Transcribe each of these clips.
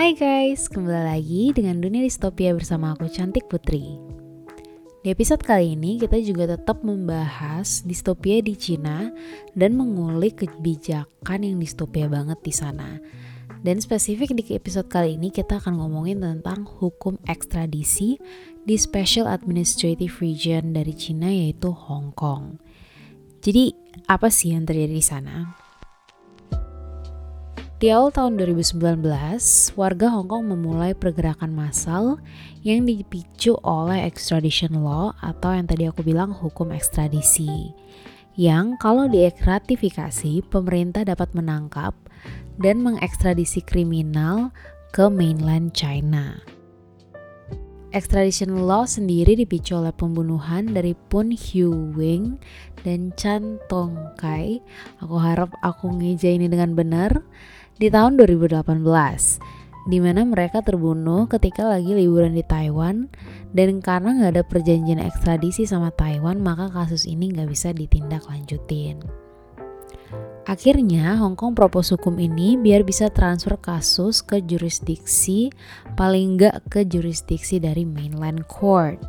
Hai guys, kembali lagi dengan Dunia Distopia bersama aku Cantik Putri. Di episode kali ini kita juga tetap membahas distopia di Cina dan mengulik kebijakan yang distopia banget di sana. Dan spesifik di episode kali ini kita akan ngomongin tentang hukum ekstradisi di Special Administrative Region dari Cina yaitu Hong Kong. Jadi apa sih yang terjadi di sana? Di awal tahun 2019, warga Hong Kong memulai pergerakan massal yang dipicu oleh extradition law atau yang tadi aku bilang hukum ekstradisi. Yang kalau diratifikasi, pemerintah dapat menangkap dan mengekstradisi kriminal ke mainland China. Extradition law sendiri dipicu oleh pembunuhan dari Pun Hu Wing dan Chan Tong Kai. Aku harap aku ngeja ini dengan benar di tahun 2018 di mana mereka terbunuh ketika lagi liburan di Taiwan dan karena nggak ada perjanjian ekstradisi sama Taiwan maka kasus ini nggak bisa ditindak lanjutin. Akhirnya Hong Kong propos hukum ini biar bisa transfer kasus ke jurisdiksi paling nggak ke jurisdiksi dari mainland court.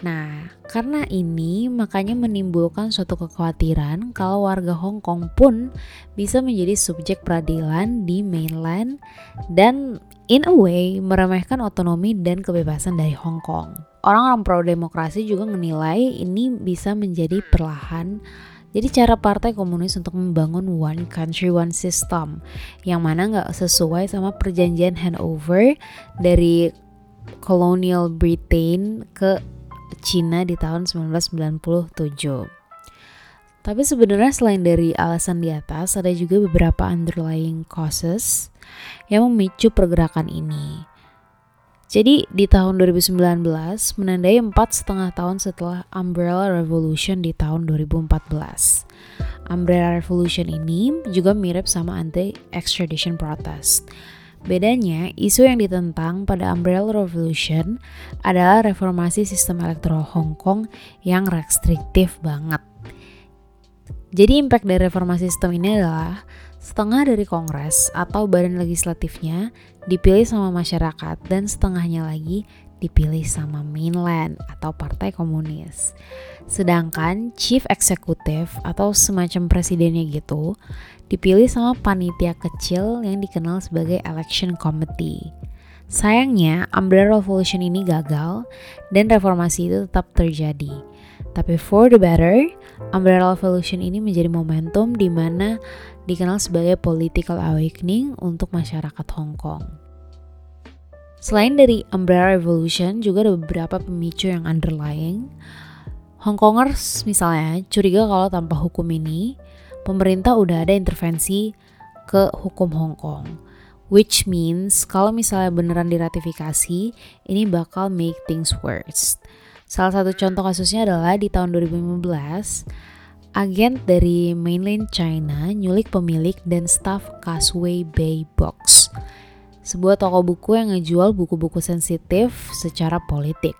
Nah, karena ini makanya menimbulkan suatu kekhawatiran kalau warga Hong Kong pun bisa menjadi subjek peradilan di mainland dan in a way meremehkan otonomi dan kebebasan dari Hong Kong. Orang-orang pro demokrasi juga menilai ini bisa menjadi perlahan jadi cara partai komunis untuk membangun one country one system yang mana nggak sesuai sama perjanjian handover dari colonial Britain ke Cina di tahun 1997. Tapi sebenarnya selain dari alasan di atas, ada juga beberapa underlying causes yang memicu pergerakan ini. Jadi di tahun 2019 menandai empat setengah tahun setelah Umbrella Revolution di tahun 2014. Umbrella Revolution ini juga mirip sama anti-extradition protest Bedanya, isu yang ditentang pada Umbrella Revolution adalah reformasi sistem elektoral Hong Kong yang restriktif banget. Jadi impact dari reformasi sistem ini adalah setengah dari kongres atau badan legislatifnya dipilih sama masyarakat dan setengahnya lagi dipilih sama mainland atau partai komunis. Sedangkan chief executive atau semacam presidennya gitu dipilih sama panitia kecil yang dikenal sebagai election committee. Sayangnya, Umbrella Revolution ini gagal dan reformasi itu tetap terjadi. Tapi for the better, Umbrella Revolution ini menjadi momentum di mana dikenal sebagai political awakening untuk masyarakat Hong Kong. Selain dari Umbrella Revolution, juga ada beberapa pemicu yang underlying. Hongkongers misalnya curiga kalau tanpa hukum ini, pemerintah udah ada intervensi ke hukum Hong Kong. Which means kalau misalnya beneran diratifikasi, ini bakal make things worse. Salah satu contoh kasusnya adalah di tahun 2015, agen dari mainland China nyulik pemilik dan staff Causeway Bay Box, sebuah toko buku yang ngejual buku-buku sensitif secara politik.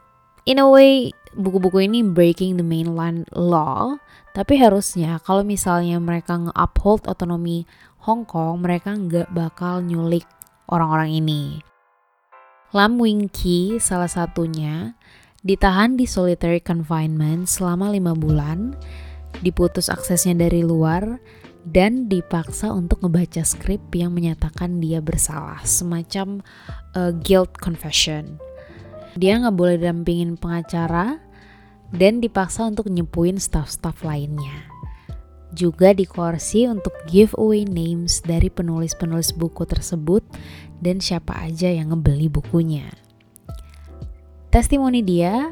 In a way, buku-buku ini breaking the mainland law, tapi harusnya kalau misalnya mereka nge-uphold otonomi Hong Kong, mereka nggak bakal nyulik orang-orang ini. Lam Wing Ki salah satunya ditahan di solitary confinement selama lima bulan, diputus aksesnya dari luar, dan dipaksa untuk ngebaca skrip yang menyatakan dia bersalah, semacam uh, guilt confession. Dia nggak boleh dampingin pengacara dan dipaksa untuk nyepuin staff-staff lainnya. Juga dikorsi untuk giveaway names dari penulis-penulis buku tersebut dan siapa aja yang ngebeli bukunya. Testimoni dia,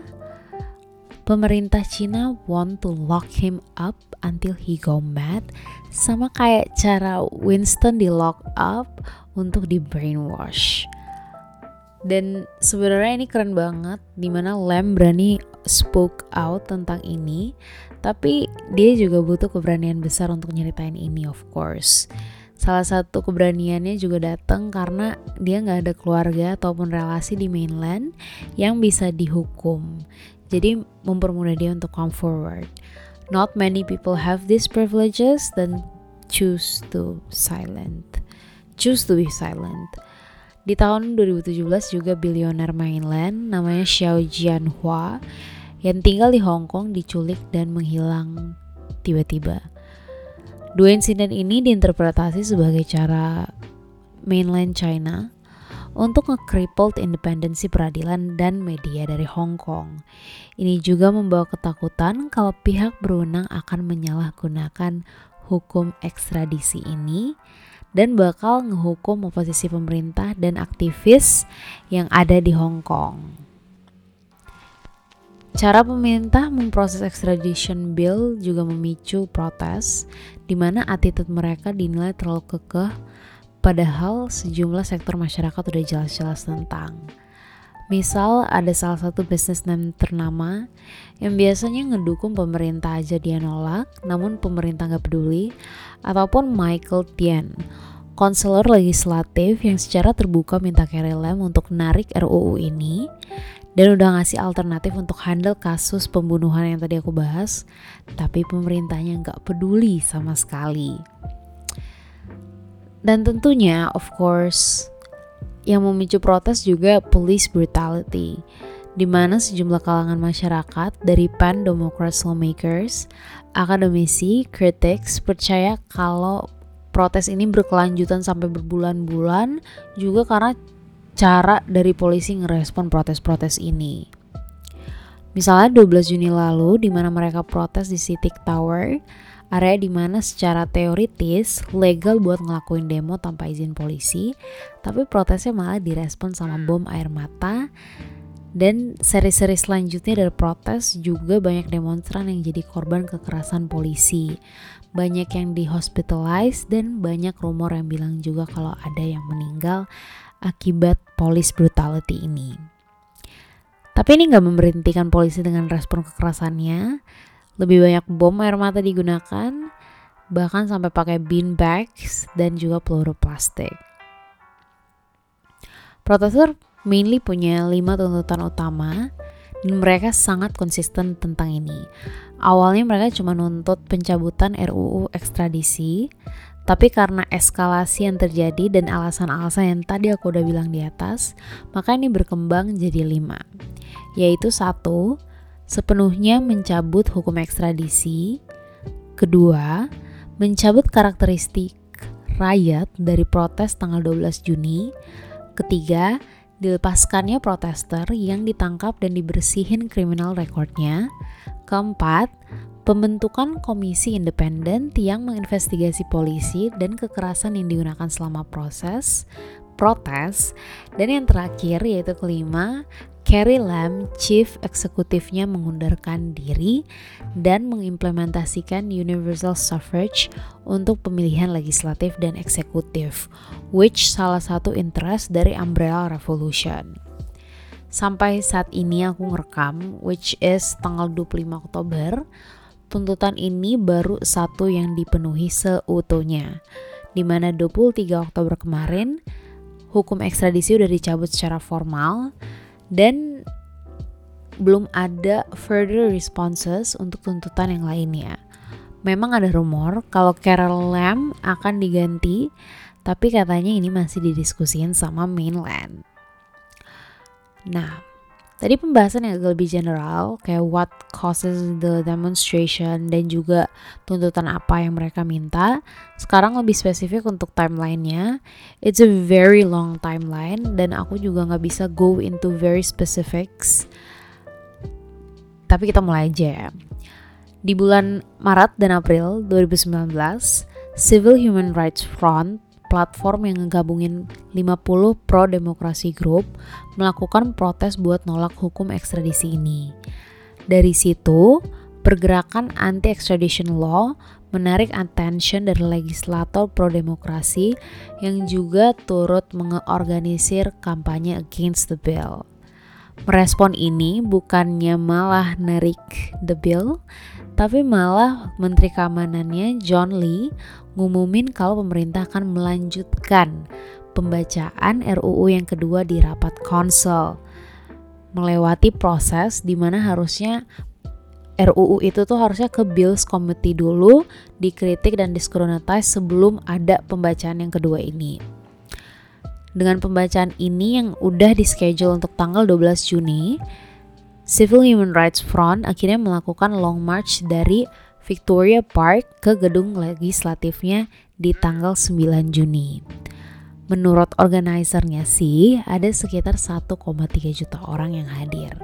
pemerintah Cina want to lock him up until he go mad sama kayak cara Winston di lock up untuk di brainwash. Dan sebenarnya ini keren banget di mana Lam berani spoke out tentang ini tapi dia juga butuh keberanian besar untuk nyeritain ini of course. Salah satu keberaniannya juga datang karena dia nggak ada keluarga ataupun relasi di mainland yang bisa dihukum jadi mempermudah dia untuk come forward. Not many people have these privileges dan choose to silent. Choose to be silent. Di tahun 2017 juga bilioner mainland namanya Xiao Jianhua yang tinggal di Hong Kong diculik dan menghilang tiba-tiba. Dua insiden ini diinterpretasi sebagai cara mainland China untuk nge-crippled independensi peradilan dan media dari Hong Kong. Ini juga membawa ketakutan kalau pihak berwenang akan menyalahgunakan hukum ekstradisi ini dan bakal ngehukum oposisi pemerintah dan aktivis yang ada di Hong Kong. Cara pemerintah memproses extradition bill juga memicu protes, di mana attitude mereka dinilai terlalu kekeh, padahal sejumlah sektor masyarakat udah jelas-jelas tentang. Misal ada salah satu bisnismen ternama yang biasanya ngedukung pemerintah aja dia nolak, namun pemerintah nggak peduli, ataupun Michael Tian, konselor legislatif yang secara terbuka minta Lam untuk narik RUU ini dan udah ngasih alternatif untuk handle kasus pembunuhan yang tadi aku bahas, tapi pemerintahnya nggak peduli sama sekali. Dan tentunya, of course, yang memicu protes juga police brutality, di mana sejumlah kalangan masyarakat dari pan Democrats lawmakers, akademisi, critics percaya kalau protes ini berkelanjutan sampai berbulan-bulan juga karena cara dari polisi ngerespon protes-protes ini. Misalnya 12 Juni lalu di mana mereka protes di City Tower, area di mana secara teoritis legal buat ngelakuin demo tanpa izin polisi, tapi protesnya malah direspon sama bom air mata. Dan seri-seri selanjutnya dari protes juga banyak demonstran yang jadi korban kekerasan polisi. Banyak yang dihospitalize dan banyak rumor yang bilang juga kalau ada yang meninggal akibat police brutality ini. Tapi ini nggak memberhentikan polisi dengan respon kekerasannya, lebih banyak bom air mata digunakan, bahkan sampai pakai bean bags dan juga peluru plastik. Protesor mainly punya lima tuntutan utama dan mereka sangat konsisten tentang ini. Awalnya mereka cuma nuntut pencabutan RUU ekstradisi, tapi karena eskalasi yang terjadi dan alasan-alasan yang tadi aku udah bilang di atas, maka ini berkembang jadi lima. Yaitu satu, sepenuhnya mencabut hukum ekstradisi. Kedua, mencabut karakteristik rakyat dari protes tanggal 12 Juni. Ketiga, dilepaskannya protester yang ditangkap dan dibersihin kriminal recordnya. Keempat, pembentukan komisi independen yang menginvestigasi polisi dan kekerasan yang digunakan selama proses protes. Dan yang terakhir yaitu kelima, Carrie Lam, chief eksekutifnya mengundarkan diri dan mengimplementasikan universal suffrage untuk pemilihan legislatif dan eksekutif, which salah satu interest dari Umbrella Revolution. Sampai saat ini aku ngerekam, which is tanggal 25 Oktober, tuntutan ini baru satu yang dipenuhi seutuhnya, di mana 23 Oktober kemarin hukum ekstradisi udah dicabut secara formal, dan belum ada further responses untuk tuntutan yang lainnya. Memang ada rumor kalau Carol Lam akan diganti, tapi katanya ini masih didiskusiin sama mainland. Nah, tadi pembahasan yang agak lebih general kayak what causes the demonstration dan juga tuntutan apa yang mereka minta. Sekarang lebih spesifik untuk timelinenya. It's a very long timeline dan aku juga nggak bisa go into very specifics. Tapi kita mulai aja ya. Di bulan Maret dan April 2019, Civil Human Rights Front platform yang ngegabungin 50 pro demokrasi group melakukan protes buat nolak hukum ekstradisi ini. Dari situ, pergerakan anti extradition law menarik attention dari legislator pro demokrasi yang juga turut mengorganisir kampanye against the bill. Merespon ini bukannya malah narik the bill, tapi malah Menteri Keamanannya John Lee ngumumin kalau pemerintah akan melanjutkan pembacaan RUU yang kedua di rapat konsel. Melewati proses di mana harusnya RUU itu tuh harusnya ke Bills Committee dulu, dikritik dan diskronatize sebelum ada pembacaan yang kedua ini. Dengan pembacaan ini yang udah dischedule untuk tanggal 12 Juni, Civil Human Rights Front akhirnya melakukan long march dari Victoria Park ke gedung legislatifnya di tanggal 9 Juni. Menurut organizernya sih, ada sekitar 1,3 juta orang yang hadir.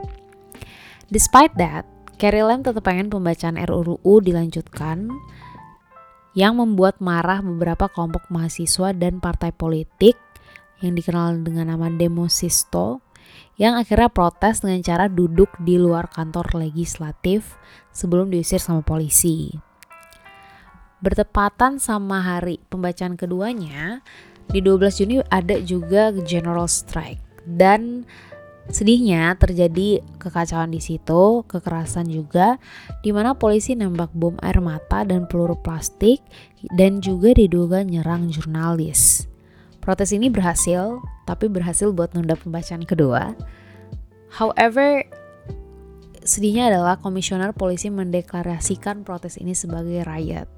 Despite that, Carrie Lam tetap pengen pembacaan RUU dilanjutkan yang membuat marah beberapa kelompok mahasiswa dan partai politik yang dikenal dengan nama Demo Sisto yang akhirnya protes dengan cara duduk di luar kantor legislatif sebelum diusir sama polisi. Bertepatan sama hari pembacaan keduanya, di 12 Juni ada juga general strike dan sedihnya terjadi kekacauan di situ, kekerasan juga di mana polisi nembak bom air mata dan peluru plastik dan juga diduga nyerang jurnalis. Protes ini berhasil, tapi berhasil buat nunda pembacaan kedua. However, sedihnya adalah komisioner polisi mendeklarasikan protes ini sebagai riot.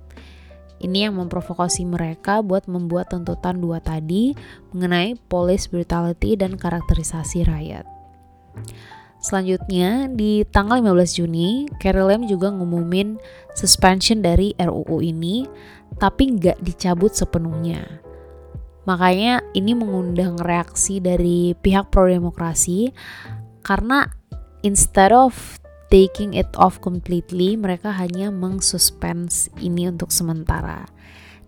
Ini yang memprovokasi mereka buat membuat tuntutan dua tadi mengenai police brutality dan karakterisasi rakyat. Selanjutnya, di tanggal 15 Juni, Carrie juga ngumumin suspension dari RUU ini, tapi nggak dicabut sepenuhnya. Makanya ini mengundang reaksi dari pihak pro-demokrasi karena instead of taking it off completely, mereka hanya mengsuspens ini untuk sementara.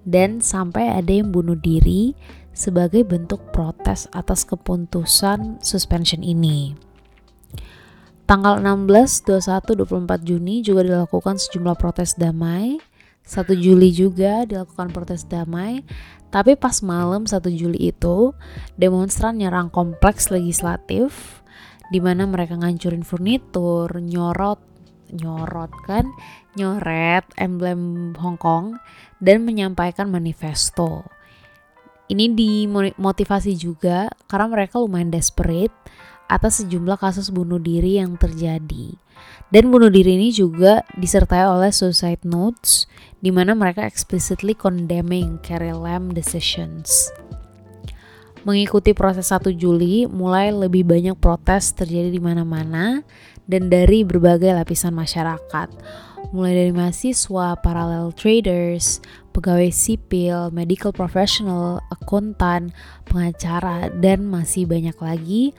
Dan sampai ada yang bunuh diri sebagai bentuk protes atas keputusan suspension ini. Tanggal 16, 21, 24 Juni juga dilakukan sejumlah protes damai. 1 Juli juga dilakukan protes damai, tapi pas malam 1 Juli itu demonstran nyerang kompleks legislatif di mana mereka ngancurin furnitur, nyorot, nyorot kan, nyoret emblem Hong Kong dan menyampaikan manifesto. Ini dimotivasi juga karena mereka lumayan desperate atas sejumlah kasus bunuh diri yang terjadi. Dan bunuh diri ini juga disertai oleh suicide notes di mana mereka explicitly condemning Carrie Lam decisions. Mengikuti proses 1 Juli, mulai lebih banyak protes terjadi di mana-mana dan dari berbagai lapisan masyarakat. Mulai dari mahasiswa, parallel traders, pegawai sipil, medical professional, akuntan, pengacara, dan masih banyak lagi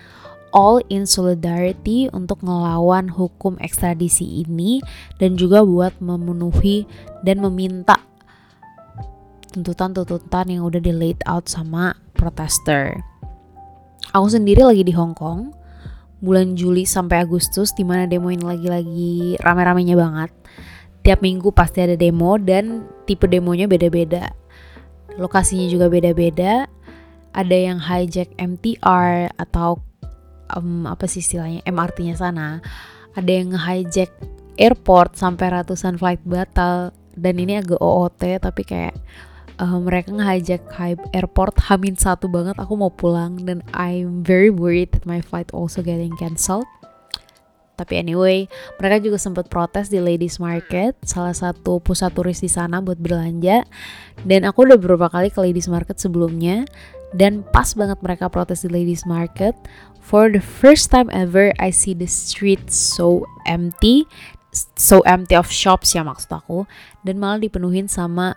all in solidarity untuk ngelawan hukum ekstradisi ini dan juga buat memenuhi dan meminta tuntutan-tuntutan yang udah di laid out sama protester. Aku sendiri lagi di Hong Kong bulan Juli sampai Agustus di mana demo ini lagi-lagi rame-ramenya banget. Tiap minggu pasti ada demo dan tipe demonya beda-beda. Lokasinya juga beda-beda. Ada yang hijack MTR atau um, apa sih istilahnya MRT-nya sana. Ada yang hijack airport sampai ratusan flight batal dan ini agak OOT tapi kayak uh, mereka hype airport hamin satu banget aku mau pulang dan I'm very worried that my flight also getting cancelled tapi anyway, mereka juga sempat protes di Ladies Market, salah satu pusat turis di sana buat belanja. Dan aku udah beberapa kali ke Ladies Market sebelumnya, dan pas banget mereka protes di Ladies Market. For the first time ever, I see the street so empty, so empty of shops ya maksud aku, dan malah dipenuhin sama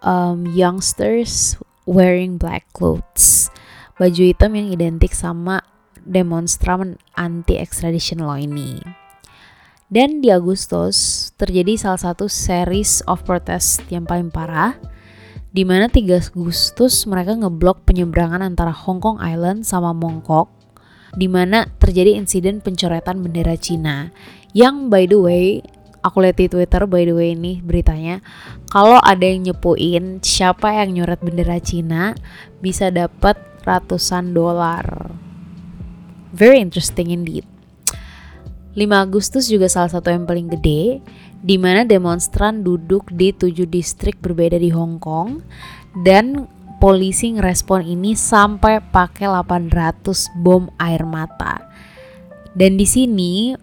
um, youngsters wearing black clothes. Baju hitam yang identik sama demonstran anti extradition law ini. Dan di Agustus terjadi salah satu series of protest yang paling parah di mana 3 Agustus mereka ngeblok penyeberangan antara Hong Kong Island sama Mongkok di mana terjadi insiden pencoretan bendera Cina yang by the way aku lihat di Twitter by the way ini beritanya kalau ada yang nyepuin siapa yang nyoret bendera Cina bisa dapat ratusan dolar. Very interesting indeed. 5 Agustus juga salah satu yang paling gede di mana demonstran duduk di tujuh distrik berbeda di Hong Kong dan polisi ngerespon ini sampai pakai 800 bom air mata. Dan di sini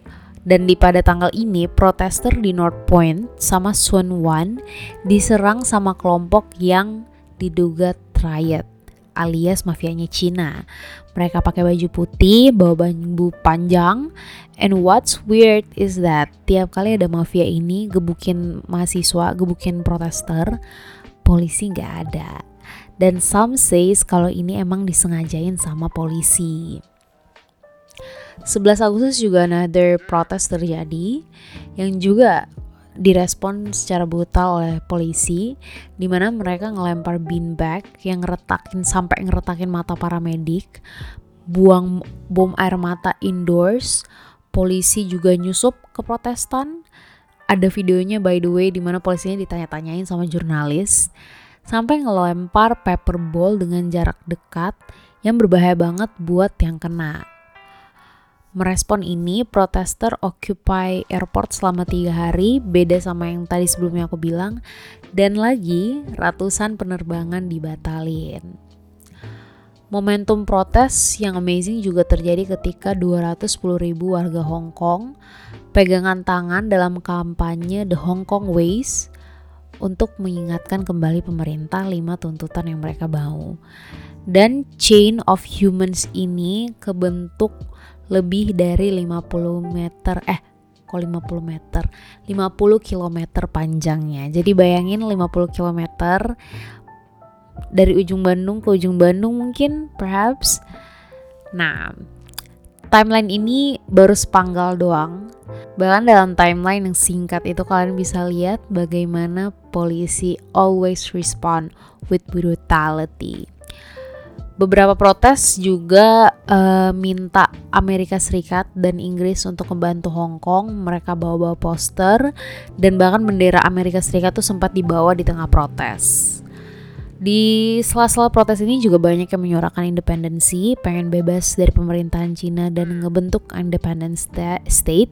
dan di pada tanggal ini, protester di North Point sama Sun Wan diserang sama kelompok yang diduga riot alias mafianya Cina. Mereka pakai baju putih, bawa bambu panjang. And what's weird is that tiap kali ada mafia ini gebukin mahasiswa, gebukin protester, polisi nggak ada. Dan some says kalau ini emang disengajain sama polisi. 11 Agustus juga another protes terjadi yang juga direspon secara brutal oleh polisi di mana mereka ngelempar beanbag yang ngeretakin sampai ngeretakin mata para medik buang bom air mata indoors. Polisi juga nyusup ke protestan. Ada videonya by the way di mana polisinya ditanya-tanyain sama jurnalis sampai ngelempar paper ball dengan jarak dekat yang berbahaya banget buat yang kena Merespon ini, protester occupy airport selama tiga hari, beda sama yang tadi sebelumnya aku bilang, dan lagi ratusan penerbangan dibatalin. Momentum protes yang amazing juga terjadi ketika 210 ribu warga Hong Kong pegangan tangan dalam kampanye The Hong Kong Ways untuk mengingatkan kembali pemerintah lima tuntutan yang mereka mau. Dan chain of humans ini kebentuk lebih dari 50 meter eh kok 50 meter? 50 km panjangnya. Jadi bayangin 50 km dari ujung Bandung ke ujung Bandung mungkin perhaps. Nah timeline ini baru sepanggal doang bahkan dalam timeline yang singkat itu kalian bisa lihat bagaimana polisi always respond with brutality Beberapa protes juga uh, minta Amerika Serikat dan Inggris untuk membantu Hong Kong. Mereka bawa-bawa poster dan bahkan bendera Amerika Serikat tuh sempat dibawa di tengah protes. Di sela-sela protes ini juga banyak yang menyuarakan independensi, pengen bebas dari pemerintahan Cina dan ngebentuk independent state.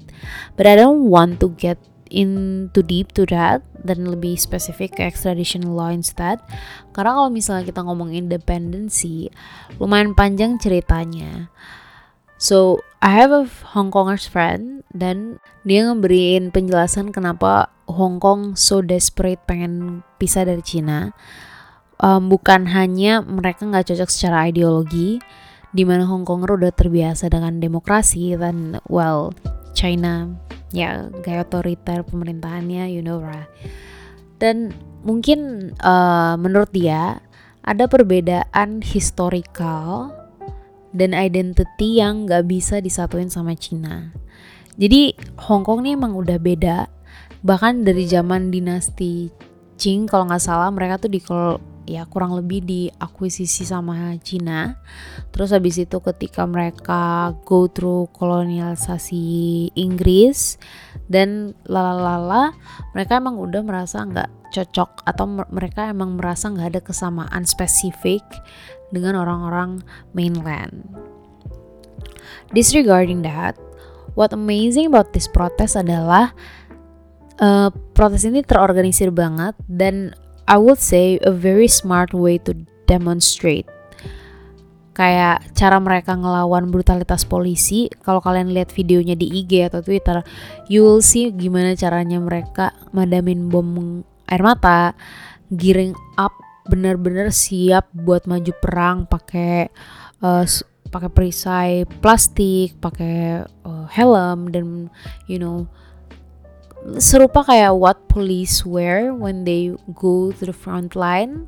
But I don't want to get into deep to that dan lebih spesifik ke extradition law instead. Karena kalau misalnya kita ngomong independency lumayan panjang ceritanya. So I have a Hong Kongers friend dan dia ngeberiin penjelasan kenapa Hong Kong so desperate pengen pisah dari Cina um, bukan hanya mereka nggak cocok secara ideologi di mana Hong Konger udah terbiasa dengan demokrasi dan well China ya gaya otoriter pemerintahannya you know right. Dan mungkin uh, menurut dia ada perbedaan historical dan identity yang gak bisa disatuin sama Cina jadi Hong Kong ini emang udah beda. Bahkan dari zaman dinasti Qing kalau nggak salah mereka tuh di ya kurang lebih diakuisisi sama Cina. Terus habis itu ketika mereka go through kolonialisasi Inggris dan lalala mereka emang udah merasa nggak cocok atau mereka emang merasa nggak ada kesamaan spesifik dengan orang-orang mainland. Disregarding that, what amazing about this protest adalah uh, protes ini terorganisir banget dan I would say a very smart way to demonstrate. Kayak cara mereka ngelawan brutalitas polisi kalau kalian lihat videonya di IG atau Twitter you will see gimana caranya mereka madamin bom air mata giring up bener-bener siap buat maju perang pakai uh, pakai perisai plastik pakai uh, helm dan you know serupa kayak what police wear when they go to the front line.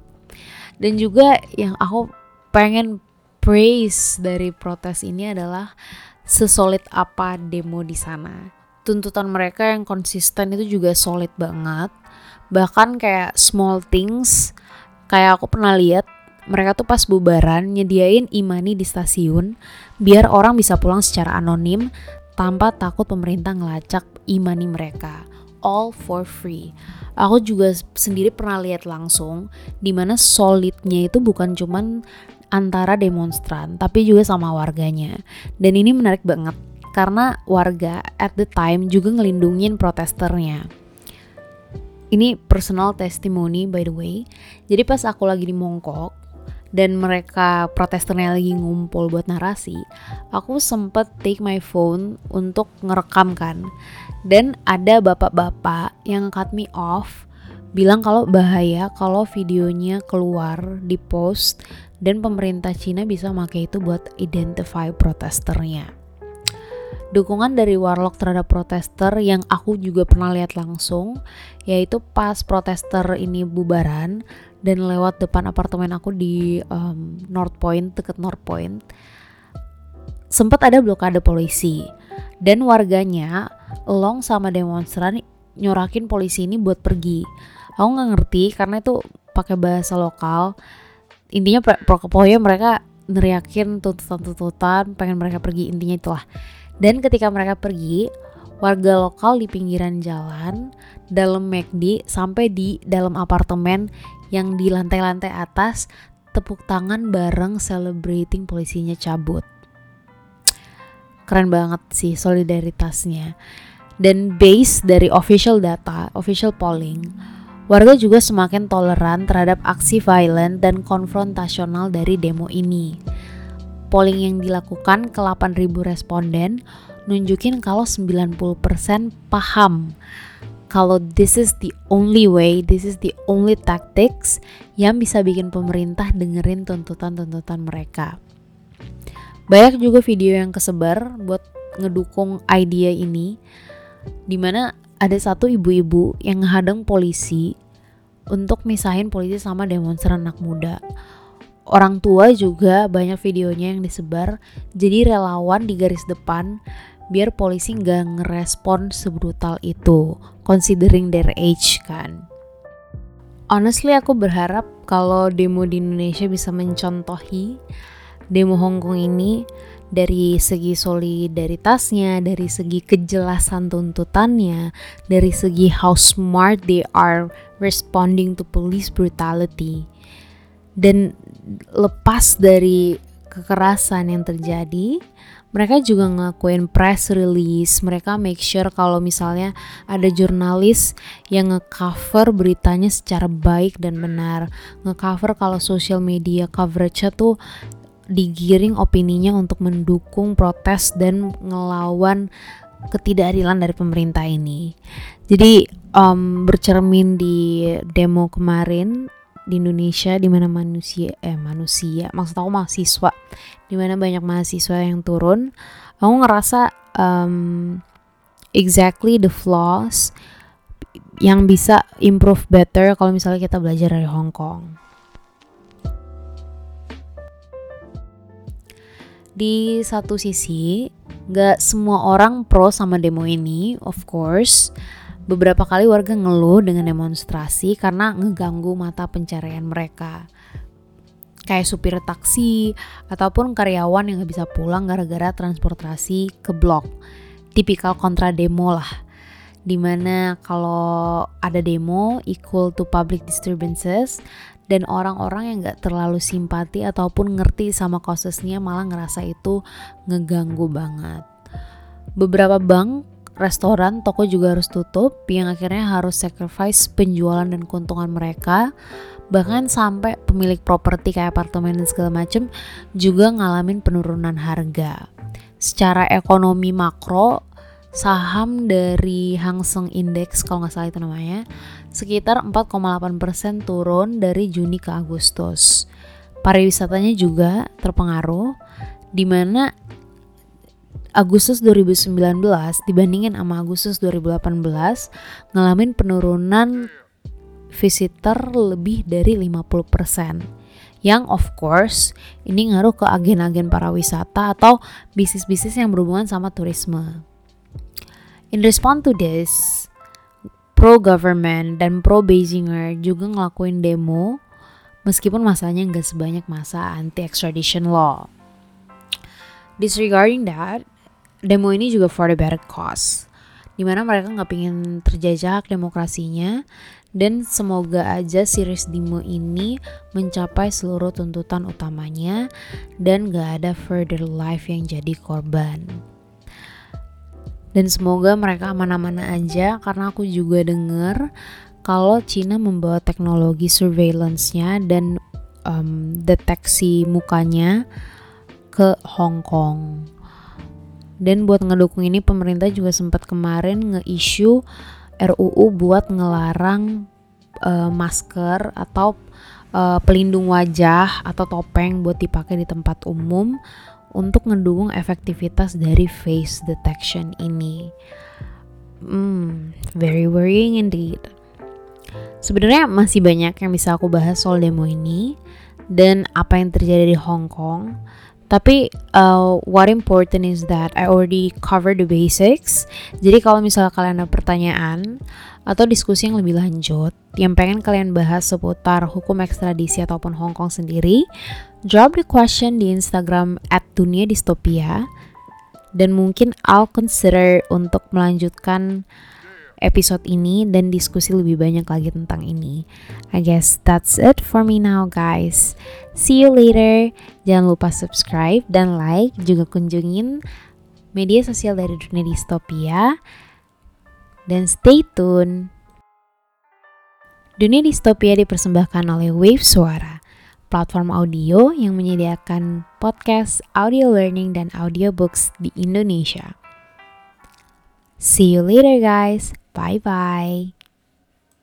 Dan juga yang aku pengen praise dari protes ini adalah sesolid apa demo di sana. Tuntutan mereka yang konsisten itu juga solid banget. Bahkan kayak small things kayak aku pernah lihat mereka tuh pas bubaran nyediain imani di stasiun biar orang bisa pulang secara anonim tanpa takut pemerintah ngelacak imani mereka all for free. Aku juga sendiri pernah lihat langsung di mana solidnya itu bukan cuman antara demonstran tapi juga sama warganya. Dan ini menarik banget karena warga at the time juga ngelindungin protesternya. Ini personal testimony by the way. Jadi pas aku lagi di Mongkok, dan mereka protesternya lagi ngumpul buat narasi, aku sempet take my phone untuk ngerekam kan. Dan ada bapak-bapak yang cut me off bilang kalau bahaya kalau videonya keluar di post dan pemerintah Cina bisa pakai itu buat identify protesternya. Dukungan dari Warlock terhadap protester yang aku juga pernah lihat langsung, yaitu pas protester ini bubaran dan lewat depan apartemen aku di um, North Point, deket North Point, sempat ada blokade polisi. Dan warganya long sama demonstran nyorakin polisi ini buat pergi. Aku nggak ngerti karena itu pakai bahasa lokal. Intinya pokoknya mereka neriakin tuntutan-tuntutan pengen mereka pergi intinya itulah. Dan ketika mereka pergi warga lokal di pinggiran jalan dalam McD sampai di dalam apartemen yang di lantai-lantai atas tepuk tangan bareng celebrating polisinya cabut keren banget sih solidaritasnya dan base dari official data official polling Warga juga semakin toleran terhadap aksi violent dan konfrontasional dari demo ini. Polling yang dilakukan ke 8.000 responden nunjukin kalau 90% paham kalau this is the only way, this is the only tactics yang bisa bikin pemerintah dengerin tuntutan-tuntutan mereka. Banyak juga video yang kesebar buat ngedukung idea ini, di mana ada satu ibu-ibu yang ngehadang polisi untuk misahin polisi sama demonstran anak muda. Orang tua juga banyak videonya yang disebar, jadi relawan di garis depan biar polisi nggak ngerespon sebrutal itu, considering their age kan. Honestly aku berharap kalau demo di Indonesia bisa mencontohi demo Hongkong ini dari segi solidaritasnya, dari segi kejelasan tuntutannya, dari segi how smart they are responding to police brutality. Dan lepas dari kekerasan yang terjadi, mereka juga ngelakuin press release. Mereka make sure kalau misalnya ada jurnalis yang ngecover beritanya secara baik dan benar. Ngecover kalau social media coverage-nya tuh digiring opininya untuk mendukung protes dan ngelawan ketidakadilan dari pemerintah ini. Jadi um, bercermin di demo kemarin di Indonesia di mana manusia eh manusia maksud aku mahasiswa di mana banyak mahasiswa yang turun aku ngerasa um, exactly the flaws yang bisa improve better kalau misalnya kita belajar dari Hong Kong. di satu sisi gak semua orang pro sama demo ini of course beberapa kali warga ngeluh dengan demonstrasi karena ngeganggu mata pencarian mereka. Kayak supir taksi ataupun karyawan yang gak bisa pulang gara-gara transportasi ke blok. Tipikal kontra demo lah. Di mana kalau ada demo equal to public disturbances dan orang-orang yang gak terlalu simpati ataupun ngerti sama kasusnya malah ngerasa itu ngeganggu banget. Beberapa bank, restoran, toko juga harus tutup yang akhirnya harus sacrifice penjualan dan keuntungan mereka. Bahkan sampai pemilik properti kayak apartemen dan segala macem juga ngalamin penurunan harga. Secara ekonomi makro, saham dari Hang Seng Index kalau nggak salah itu namanya sekitar 4,8% turun dari Juni ke Agustus. Pariwisatanya juga terpengaruh di mana Agustus 2019 dibandingin sama Agustus 2018 ngalamin penurunan visitor lebih dari 50% yang of course ini ngaruh ke agen-agen para wisata atau bisnis-bisnis yang berhubungan sama turisme. In response to this, pro-government dan pro-Beijinger juga ngelakuin demo meskipun masanya nggak sebanyak masa anti-extradition law. Disregarding that, demo ini juga for the better cause, di mana mereka nggak pingin terjajah demokrasinya dan semoga aja series demo ini mencapai seluruh tuntutan utamanya dan gak ada further life yang jadi korban dan semoga mereka aman-aman aja karena aku juga denger kalau Cina membawa teknologi surveillance-nya dan um, deteksi mukanya ke Hong Kong. Dan buat ngedukung ini pemerintah juga sempat kemarin nge-issue RUU buat ngelarang uh, masker atau uh, pelindung wajah atau topeng buat dipakai di tempat umum untuk ngedukung efektivitas dari face detection ini. Hmm, very worrying indeed. Sebenarnya masih banyak yang bisa aku bahas soal demo ini dan apa yang terjadi di Hong Kong. Tapi uh, what important is that I already cover the basics. Jadi kalau misalnya kalian ada pertanyaan atau diskusi yang lebih lanjut yang pengen kalian bahas seputar hukum ekstradisi ataupun Hong Kong sendiri, drop the question di Instagram at dunia distopia dan mungkin I'll consider untuk melanjutkan episode ini dan diskusi lebih banyak lagi tentang ini. I guess that's it for me now guys. See you later. Jangan lupa subscribe dan like juga kunjungin media sosial dari Dunia Distopia dan stay tune. Dunia Distopia dipersembahkan oleh Wave Suara, platform audio yang menyediakan podcast, audio learning, dan audiobooks di Indonesia. See you later guys. 拜拜。